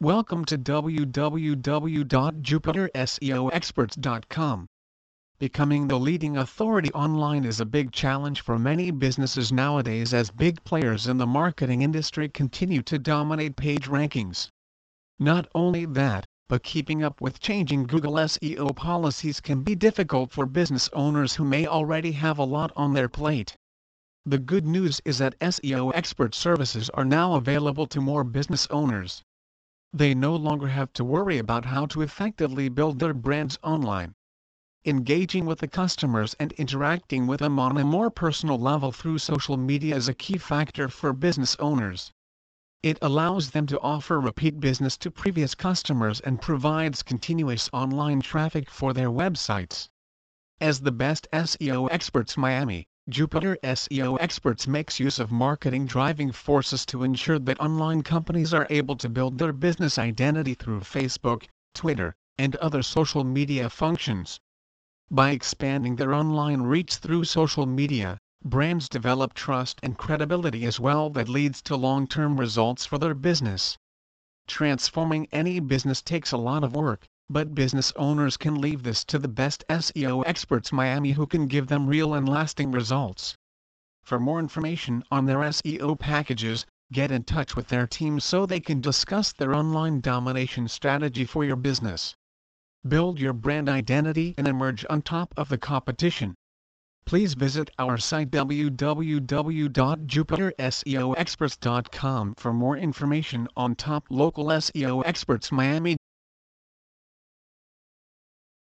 Welcome to www.jupiterseoexperts.com. Becoming the leading authority online is a big challenge for many businesses nowadays as big players in the marketing industry continue to dominate page rankings. Not only that, but keeping up with changing Google SEO policies can be difficult for business owners who may already have a lot on their plate. The good news is that SEO expert services are now available to more business owners. They no longer have to worry about how to effectively build their brands online. Engaging with the customers and interacting with them on a more personal level through social media is a key factor for business owners. It allows them to offer repeat business to previous customers and provides continuous online traffic for their websites. As the best SEO experts Miami, Jupiter SEO Experts makes use of marketing driving forces to ensure that online companies are able to build their business identity through Facebook, Twitter, and other social media functions. By expanding their online reach through social media, brands develop trust and credibility as well that leads to long-term results for their business. Transforming any business takes a lot of work, but business owners can leave this to the best SEO experts Miami who can give them real and lasting results. For more information on their SEO packages, get in touch with their team so they can discuss their online domination strategy for your business. Build your brand identity and emerge on top of the competition. Please visit our site www.jupiterseoexperts.com for more information on top local SEO experts Miami